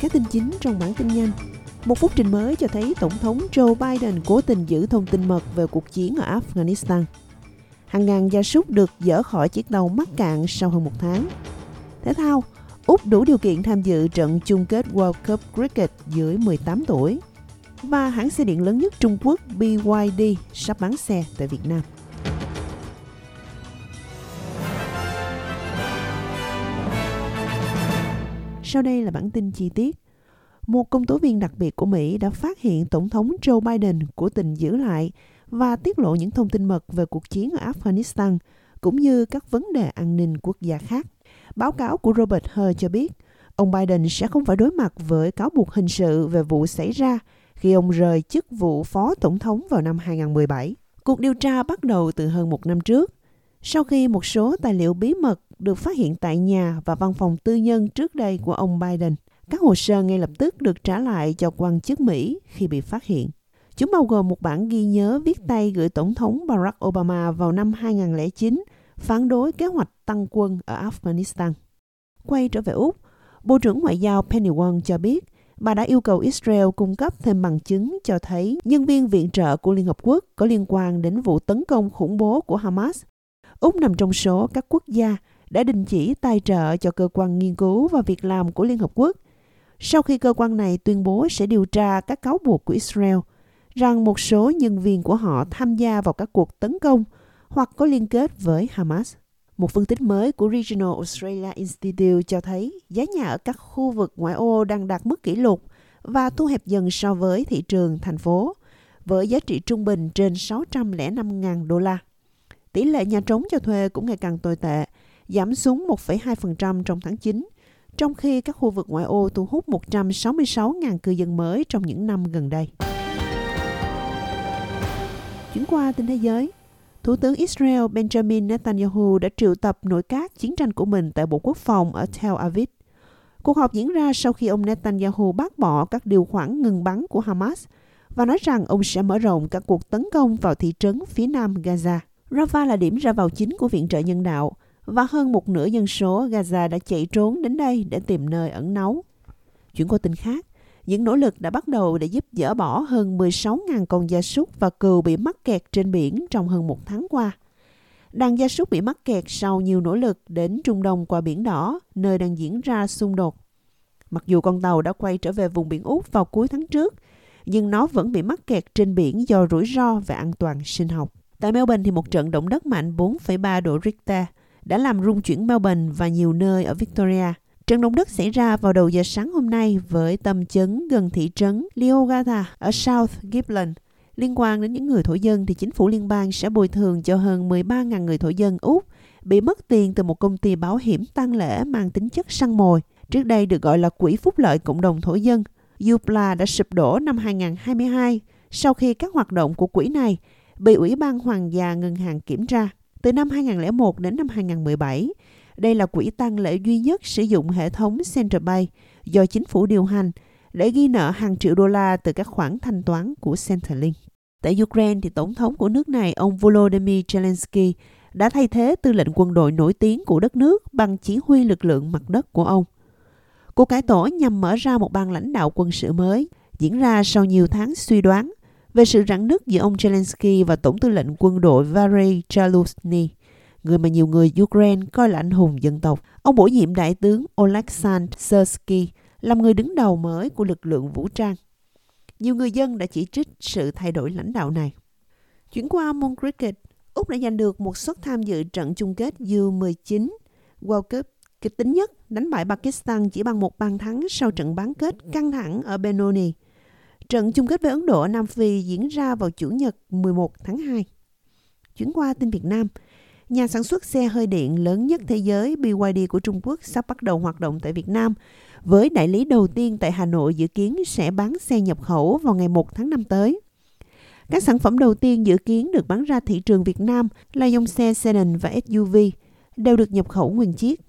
các tin chính trong bản tin nhanh. Một phút trình mới cho thấy Tổng thống Joe Biden cố tình giữ thông tin mật về cuộc chiến ở Afghanistan. Hàng ngàn gia súc được dỡ khỏi chiếc tàu mắc cạn sau hơn một tháng. Thể thao, Úc đủ điều kiện tham dự trận chung kết World Cup Cricket dưới 18 tuổi. Và hãng xe điện lớn nhất Trung Quốc BYD sắp bán xe tại Việt Nam. Sau đây là bản tin chi tiết. Một công tố viên đặc biệt của Mỹ đã phát hiện Tổng thống Joe Biden của tình giữ lại và tiết lộ những thông tin mật về cuộc chiến ở Afghanistan, cũng như các vấn đề an ninh quốc gia khác. Báo cáo của Robert Hur cho biết, ông Biden sẽ không phải đối mặt với cáo buộc hình sự về vụ xảy ra khi ông rời chức vụ phó tổng thống vào năm 2017. Cuộc điều tra bắt đầu từ hơn một năm trước, sau khi một số tài liệu bí mật được phát hiện tại nhà và văn phòng tư nhân trước đây của ông Biden. Các hồ sơ ngay lập tức được trả lại cho quan chức Mỹ khi bị phát hiện. Chúng bao gồm một bản ghi nhớ viết tay gửi Tổng thống Barack Obama vào năm 2009 phản đối kế hoạch tăng quân ở Afghanistan. Quay trở về Úc, Bộ trưởng Ngoại giao Penny Wong cho biết bà đã yêu cầu Israel cung cấp thêm bằng chứng cho thấy nhân viên viện trợ của Liên Hợp Quốc có liên quan đến vụ tấn công khủng bố của Hamas. Úc nằm trong số các quốc gia đã đình chỉ tài trợ cho cơ quan nghiên cứu và việc làm của Liên Hợp Quốc sau khi cơ quan này tuyên bố sẽ điều tra các cáo buộc của Israel rằng một số nhân viên của họ tham gia vào các cuộc tấn công hoặc có liên kết với Hamas. Một phân tích mới của Regional Australia Institute cho thấy giá nhà ở các khu vực ngoại ô đang đạt mức kỷ lục và thu hẹp dần so với thị trường thành phố, với giá trị trung bình trên 605.000 đô la. Tỷ lệ nhà trống cho thuê cũng ngày càng tồi tệ, giảm xuống 1,2% trong tháng 9, trong khi các khu vực ngoại ô thu hút 166.000 cư dân mới trong những năm gần đây. Chuyển qua tin thế giới, Thủ tướng Israel Benjamin Netanyahu đã triệu tập nội các chiến tranh của mình tại Bộ Quốc phòng ở Tel Aviv. Cuộc họp diễn ra sau khi ông Netanyahu bác bỏ các điều khoản ngừng bắn của Hamas và nói rằng ông sẽ mở rộng các cuộc tấn công vào thị trấn phía nam Gaza. Rafah là điểm ra vào chính của viện trợ nhân đạo – và hơn một nửa dân số Gaza đã chạy trốn đến đây để tìm nơi ẩn náu. Chuyển qua tin khác, những nỗ lực đã bắt đầu để giúp dỡ bỏ hơn 16.000 con gia súc và cừu bị mắc kẹt trên biển trong hơn một tháng qua. Đàn gia súc bị mắc kẹt sau nhiều nỗ lực đến Trung Đông qua Biển Đỏ, nơi đang diễn ra xung đột. Mặc dù con tàu đã quay trở về vùng biển Úc vào cuối tháng trước, nhưng nó vẫn bị mắc kẹt trên biển do rủi ro về an toàn sinh học. Tại Melbourne thì một trận động đất mạnh 4,3 độ Richter đã làm rung chuyển Melbourne và nhiều nơi ở Victoria. Trận động đất xảy ra vào đầu giờ sáng hôm nay với tâm chấn gần thị trấn Leogata ở South Gippsland. Liên quan đến những người thổ dân thì chính phủ liên bang sẽ bồi thường cho hơn 13.000 người thổ dân Úc bị mất tiền từ một công ty bảo hiểm tăng lễ mang tính chất săn mồi. Trước đây được gọi là Quỹ Phúc lợi Cộng đồng Thổ dân. UPLA đã sụp đổ năm 2022 sau khi các hoạt động của quỹ này bị Ủy ban Hoàng gia Ngân hàng kiểm tra. Từ năm 2001 đến năm 2017, đây là quỹ tăng lễ duy nhất sử dụng hệ thống Central Bank do chính phủ điều hành để ghi nợ hàng triệu đô la từ các khoản thanh toán của Centerlink. Tại Ukraine, thì tổng thống của nước này, ông Volodymyr Zelensky, đã thay thế tư lệnh quân đội nổi tiếng của đất nước bằng chỉ huy lực lượng mặt đất của ông. Cuộc cải tổ nhằm mở ra một ban lãnh đạo quân sự mới, diễn ra sau nhiều tháng suy đoán về sự rạn nứt giữa ông Zelensky và Tổng tư lệnh quân đội Valery Chaluzny, người mà nhiều người Ukraine coi là anh hùng dân tộc. Ông bổ nhiệm đại tướng Oleksandr Sersky làm người đứng đầu mới của lực lượng vũ trang. Nhiều người dân đã chỉ trích sự thay đổi lãnh đạo này. Chuyển qua môn cricket, Úc đã giành được một suất tham dự trận chung kết U19 World Cup kịch tính nhất đánh bại Pakistan chỉ bằng một bàn thắng sau trận bán kết căng thẳng ở Benoni. Trận chung kết với Ấn Độ ở Nam Phi diễn ra vào Chủ nhật 11 tháng 2. Chuyển qua tin Việt Nam, nhà sản xuất xe hơi điện lớn nhất thế giới BYD của Trung Quốc sắp bắt đầu hoạt động tại Việt Nam, với đại lý đầu tiên tại Hà Nội dự kiến sẽ bán xe nhập khẩu vào ngày 1 tháng 5 tới. Các sản phẩm đầu tiên dự kiến được bán ra thị trường Việt Nam là dòng xe sedan và SUV, đều được nhập khẩu nguyên chiếc.